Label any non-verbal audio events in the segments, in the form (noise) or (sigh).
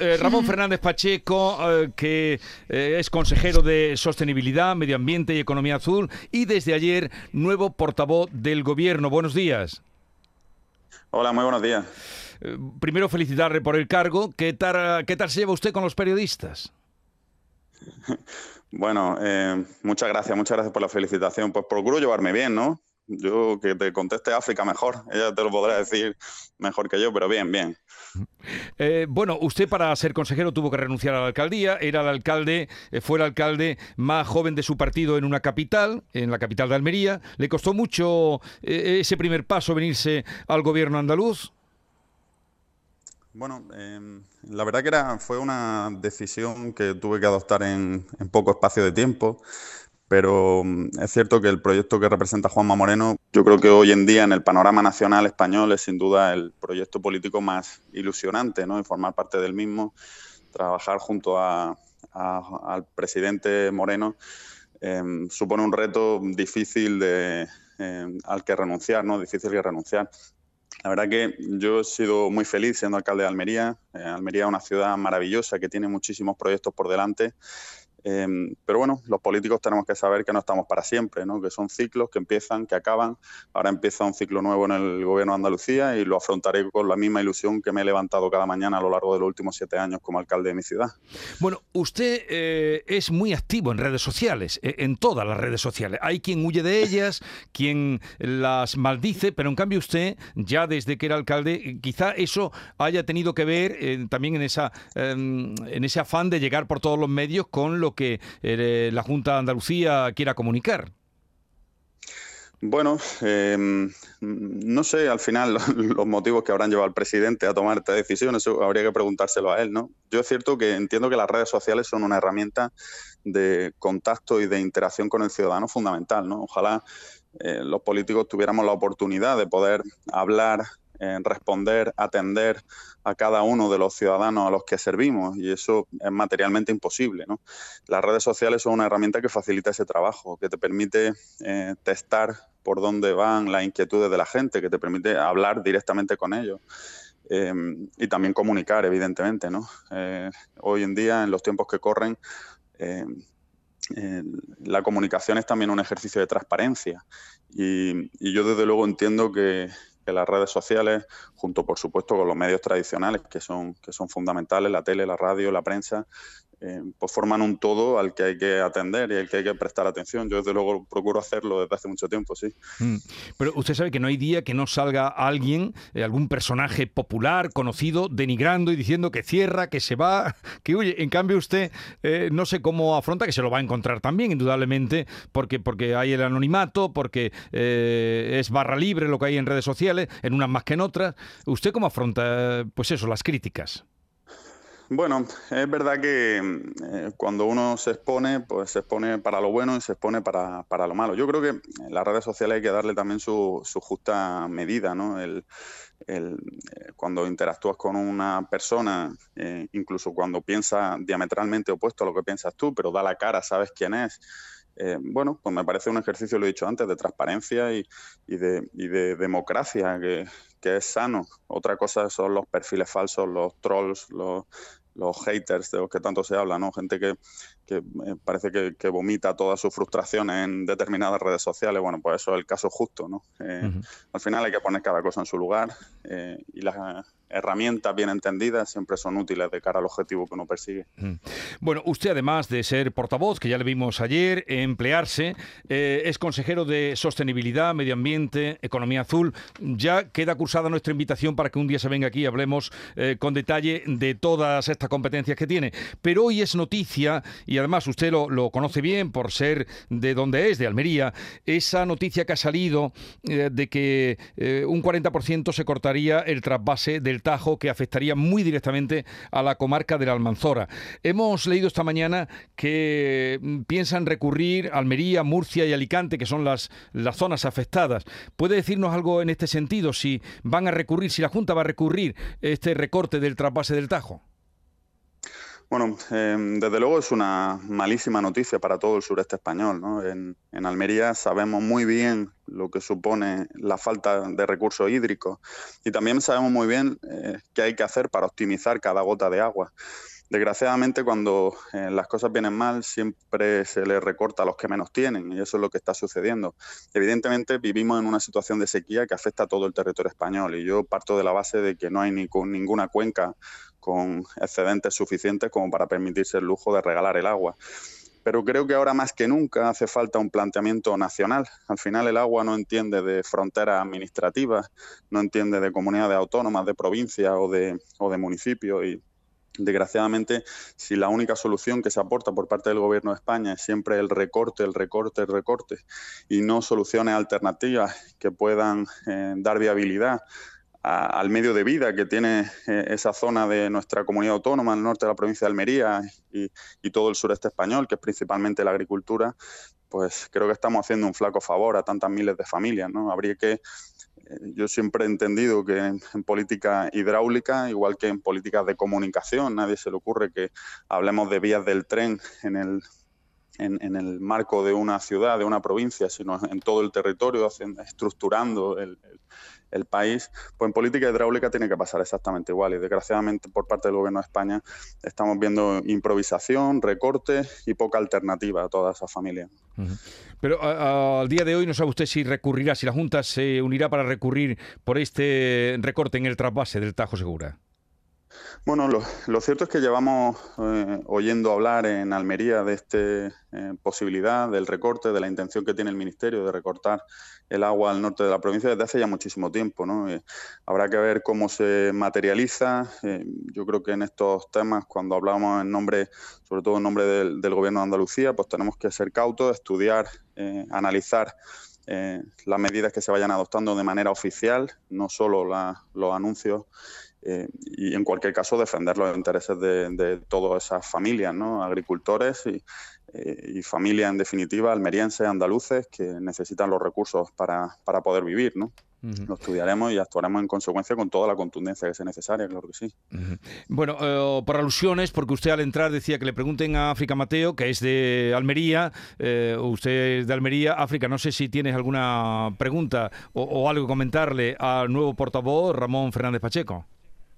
Eh, Ramón (laughs) Fernández Pacheco, eh, que eh, es consejero de Sostenibilidad, Medio Ambiente y Economía Azul, y desde ayer nuevo portavoz del Gobierno. Buenos días. Hola, muy buenos días. primero felicitarle por el cargo. ¿Qué tal, ¿Qué tal se lleva usted con los periodistas? (laughs) Bueno, muchas gracias, muchas gracias por la felicitación. Pues procuro llevarme bien, ¿no? Yo que te conteste África mejor, ella te lo podrá decir mejor que yo, pero bien, bien. Eh, bueno, usted para ser consejero tuvo que renunciar a la alcaldía, era el alcalde, eh, fue el alcalde más joven de su partido en una capital, en la capital de Almería. ¿Le costó mucho eh, ese primer paso venirse al gobierno andaluz? Bueno, em, la verdad que era, fue una decisión que tuve que adoptar en poco espacio de tiempo pero mm, es cierto que el proyecto que representa Juanma Moreno, yo creo que hoy en día en el panorama nacional español es sin duda el proyecto político más ilusionante, ¿no? Y formar parte del mismo, trabajar junto al presidente Moreno, em, supone un reto difícil de, em, al que renunciar, ¿no? Difícil que renunciar. La verdad que yo he sido muy feliz siendo alcalde de Almería. Eh, Almería es una ciudad maravillosa que tiene muchísimos proyectos por delante Em, pero bueno, los políticos tenemos que saber que no estamos para siempre, ¿no? que son ciclos que empiezan, que acaban. Ahora empieza un ciclo nuevo en el gobierno de Andalucía y lo afrontaré con la misma ilusión que me he levantado cada mañana a lo largo de los últimos siete años como alcalde de mi ciudad. Bueno, usted eh, es muy activo en redes sociales, eh, en todas las redes sociales. Hay quien huye de ellas, quien las maldice, pero en cambio usted, ya desde que era alcalde, quizá eso haya tenido que ver eh, también en, esa, em, en ese afán de llegar por todos los medios con lo que eh, la Junta de Andalucía quiera comunicar. Bueno, em, no sé al final (laughs) los motivos que habrán llevado al presidente a tomar esta decisión, eso habría que preguntárselo a él, ¿no? Yo es cierto que entiendo que las redes sociales son una herramienta de contacto y de interacción con el ciudadano fundamental, ¿no? Ojalá eh, los políticos tuviéramos la oportunidad de poder hablar responder, atender a cada uno de los ciudadanos a los que servimos y eso es materialmente imposible. Las redes sociales son una herramienta que facilita ese trabajo, que te permite eh, testar por dónde van las inquietudes de la gente, que te permite hablar directamente con ellos. Eh, y también comunicar, evidentemente. Eh, hoy en día, en los tiempos que corren, la comunicación es también un ejercicio de transparencia y, yo desde luego entiendo que, que las redes sociales, junto por supuesto con los medios tradicionales que son, que son fundamentales, la tele, la radio, la prensa, eh, pues forman un todo al que hay que atender y al que hay que prestar atención. Yo desde luego procuro hacerlo desde hace mucho tiempo, sí. Mm. Pero usted sabe que no hay día que no salga alguien, eh, algún personaje popular, conocido, denigrando y diciendo que cierra, que se va, (laughs) que huye. En cambio usted eh, no sé cómo afronta, que se lo va a encontrar también, indudablemente, porque, porque hay el anonimato, porque es barra libre lo que hay en redes sociales, en unas más que en otras. ¿Usted cómo afronta, pues eso, las críticas? Bueno, es verdad que eh, cuando uno se expone, pues se expone para lo bueno y se expone para, lo malo. Yo creo que en las redes sociales hay que darle también su, justa medida, ¿no? El, eh, cuando interactúas con una persona, eh, incluso cuando piensa diametralmente opuesto a lo que piensas tú, pero da la cara, sabes quién es. bueno, pues me parece un ejercicio, lo he dicho antes, de transparencia y, de, y de, democracia, que, que es sano. Otra cosa son los perfiles falsos, los trolls, los, los haters de los que tanto se habla, ¿no? Gente que, que eh, parece que, vomita toda su frustración en determinadas redes sociales. Bueno, pues eso es el caso justo, ¿no? Eh, al final hay que poner cada cosa en su lugar eh, y las herramientas bien entendidas siempre son útiles de cara al objetivo que uno persigue. Bueno, usted además de ser portavoz, que ya le vimos ayer, emplearse, es consejero de Sostenibilidad, Medio Ambiente, Economía Azul. Ya queda cursada nuestra invitación para que un día se venga aquí y hablemos con detalle de todas estas competencias que tiene. Pero hoy es noticia y además usted lo, conoce bien por ser de donde es, de Almería, esa noticia que ha salido eh, de que eh, un 40% se cortaría el trasvase del Tajo que afectaría muy directamente a la comarca de la Almanzora. Hemos leído esta mañana que mm, piensan recurrir Almería, Murcia y Alicante, que son las, las zonas afectadas. ¿Puede decirnos algo en este sentido? Si van a recurrir, si la Junta va a recurrir este recorte del trasvase del Tajo. Bueno, em, desde luego es una malísima noticia para todo el sureste español. ¿no? En, Almería sabemos muy bien lo que supone la falta de recursos hídricos y también sabemos muy bien eh, qué hay que hacer para optimizar cada gota de agua. Desgraciadamente, cuando eh, las cosas vienen mal, siempre se les recorta a los que menos tienen, y eso es lo que está sucediendo. Evidentemente, vivimos en una situación de sequía que afecta a todo el territorio español, y yo parto de la base de que no hay ni ninguna cuenca con excedentes suficientes como para permitirse el lujo de regalar el agua. Pero creo que ahora más que nunca hace falta un planteamiento nacional. Al final el agua no entiende de fronteras administrativas, no entiende de comunidades autónomas, de provincias o de, o de municipios. Y desgraciadamente, si la única solución que se aporta por parte del Gobierno de España es siempre el recorte, el recorte, el recorte, y no soluciones alternativas que puedan eh, dar viabilidad al medio de vida que tiene eh, esa zona de nuestra comunidad autónoma, el norte de la provincia de Almería y, todo el sureste español, que es principalmente la agricultura, pues creo que estamos haciendo un flaco favor a tantas miles de familias. ¿no? Habría que, yo siempre he entendido que en, política hidráulica, igual que en políticas de comunicación, nadie se le ocurre que hablemos de vías del tren en el en, el marco de una ciudad, de una provincia, sino en todo el territorio, estructurando el, país, pues en política hidráulica tiene que pasar exactamente igual. Y desgraciadamente por parte del Gobierno de España estamos viendo improvisación, recorte y poca alternativa a toda esa familia. Pero al día de hoy no sabe usted si recurrirá, si la Junta se unirá para recurrir por este recorte en el trasvase del Tajo Segura. Bueno, lo, cierto es que llevamos eh, oyendo hablar en Almería de esta eh, posibilidad del recorte, de la intención que tiene el Ministerio de recortar el agua al norte de la provincia desde hace ya muchísimo tiempo. ¿no? Eh, habrá que ver cómo se materializa. yo creo que en estos temas, cuando hablamos en nombre, sobre todo en nombre del, Gobierno de Andalucía, pues tenemos que ser cautos, estudiar, analizar. las medidas que se vayan adoptando de manera oficial, no solo los anuncios eh, y en cualquier caso defender los intereses de, todas esas familias, ¿no? agricultores y, eh, y, familias en definitiva, almerienses, andaluces, que necesitan los recursos para, para poder vivir. ¿no? Lo estudiaremos y actuaremos en consecuencia con toda la contundencia que sea necesaria, claro que sí. Bueno, eh, por alusiones, porque usted al entrar decía que le pregunten a África Mateo, que es de Almería, usted es de Almería. África, no sé si tienes alguna pregunta o, o algo que comentarle al nuevo portavoz, Ramón Fernández Pacheco.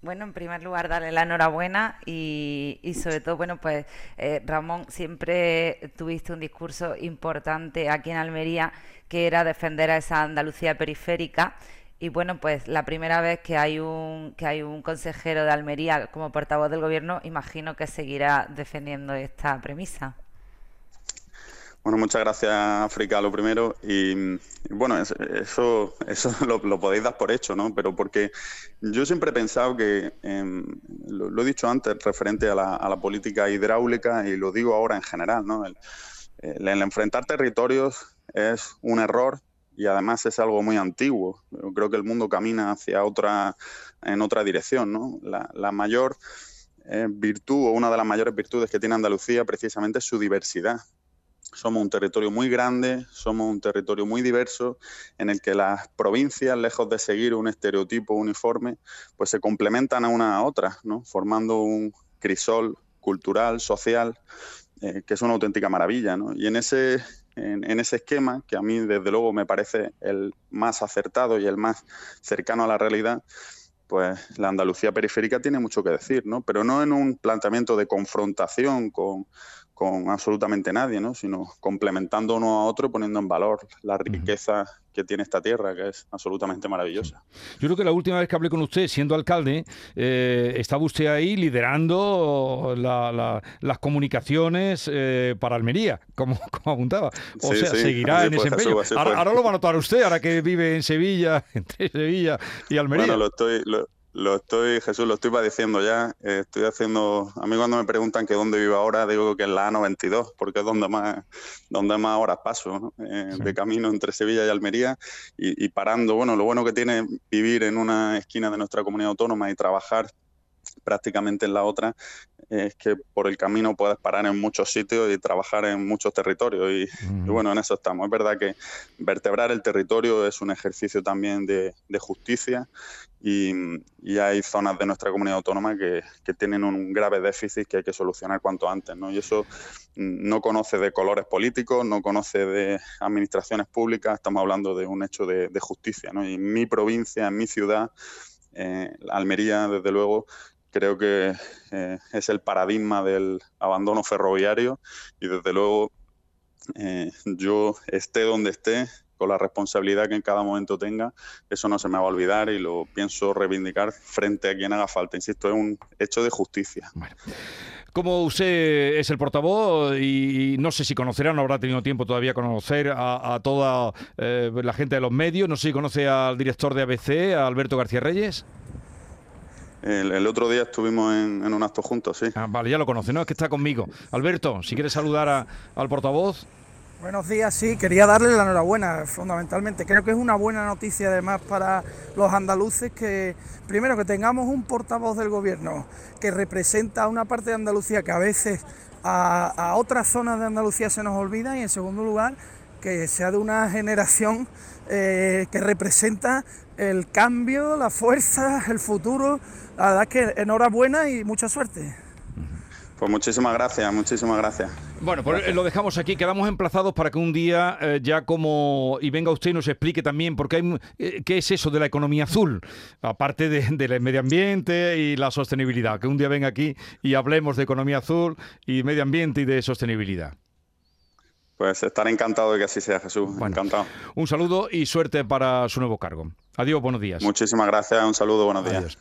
Bueno, en primer lugar, darle la enhorabuena y, sobre todo, bueno, pues eh, Ramón, siempre tuviste un discurso importante aquí en Almería que era defender a esa Andalucía periférica y bueno, pues la primera vez que hay un que hay un consejero de Almería como portavoz del gobierno, imagino que seguirá defendiendo esta premisa. Bueno, muchas gracias, África, lo primero. Y, bueno, eso, (laughs) eso lo, podéis dar por hecho, ¿no? Pero porque yo siempre he pensado que, em, lo, he dicho antes, referente a la, política hidráulica, y lo digo ahora en general, ¿no? El, enfrentar territorios es un error y además es algo muy antiguo. Creo que el mundo camina hacia otra, en otra dirección, ¿no? La, la mayor eh, virtud o una de las mayores virtudes que tiene Andalucía precisamente es su diversidad somos un territorio muy grande, somos un territorio muy diverso, en el que las provincias, lejos de seguir un estereotipo uniforme, pues se complementan a una a otra, ¿no? formando un crisol cultural, social, eh, que es una auténtica maravilla. ¿no? Y en ese, en, ese esquema, que a mí desde luego me parece el más acertado y el más cercano a la realidad, pues la Andalucía periférica tiene mucho que decir, ¿no? Pero no en un planteamiento de confrontación con, con absolutamente nadie, ¿no? sino complementando uno a otro, poniendo en valor la riqueza que tiene esta tierra, que es absolutamente maravillosa. Yo creo que la última vez que hablé con usted, siendo alcalde, eh, estaba usted ahí liderando las comunicaciones eh, para Almería, como, (laughs) como apuntaba. O sea, seguirá en ese empeño. Ahora, lo va a notar usted, ahora que vive en Sevilla, (laughs) entre Sevilla y Almería. Bueno, lo estoy... Lo estoy, Jesús, lo estoy padeciendo ya. estoy haciendo. A mí, cuando me preguntan que dónde vivo ahora, digo que en la A92, porque es donde más, donde más horas paso, eh, de camino entre Sevilla y Almería, y, parando. Bueno, lo bueno que tiene vivir en una esquina de nuestra comunidad autónoma y trabajar prácticamente en la otra, es que por el camino puedes parar en muchos sitios y trabajar en muchos territorios. Y, bueno, en eso estamos. Es verdad que vertebrar el territorio es un ejercicio también de, justicia y, hay zonas de nuestra comunidad autónoma que, tienen un grave déficit que hay que solucionar cuanto antes. ¿no? Y eso no conoce de colores políticos, no conoce de administraciones públicas, estamos hablando de un hecho de, justicia. ¿no? Y en mi provincia, en mi ciudad, eh, Almería, desde luego, creo que eh, es el paradigma del abandono ferroviario y desde luego eh, yo esté donde esté, con la responsabilidad que en cada momento tenga, eso no se me va a olvidar y lo pienso reivindicar frente a quien haga falta. Insisto, es un hecho de justicia. Como usted es el portavoz y no sé si conocerá, no habrá tenido tiempo todavía conocer a, toda eh, la gente de los medios, no sé si conoce al director de ABC, a Alberto García Reyes. El, otro día estuvimos en, un acto juntos, sí. Ah, vale, ya lo conoce, ¿no? Es que está conmigo. Alberto, si quieres saludar al portavoz. Buenos días, sí, quería darle la enhorabuena, fundamentalmente. Creo que es una buena noticia además para los andaluces que, primero, que tengamos un portavoz del gobierno que representa a una parte de Andalucía que a veces a, otras zonas de Andalucía se nos olvida y en segundo lugar que sea de una generación eh, que representa el cambio, la fuerza, el futuro. La verdad es que enhorabuena y mucha suerte. Pues muchísimas gracias, muchísimas gracias. Bueno, pues lo dejamos aquí, quedamos emplazados para que un día eh, ya como, y venga usted y nos explique también, porque hay, eh, qué es eso de la economía azul, aparte del medio ambiente y la sostenibilidad, que un día venga aquí y hablemos de economía azul y medio ambiente y de sostenibilidad. Pues estar encantado de que así sea, Jesús. encantado. Un saludo y suerte para su nuevo cargo. Adiós, buenos días. Muchísimas gracias, un saludo, buenos días.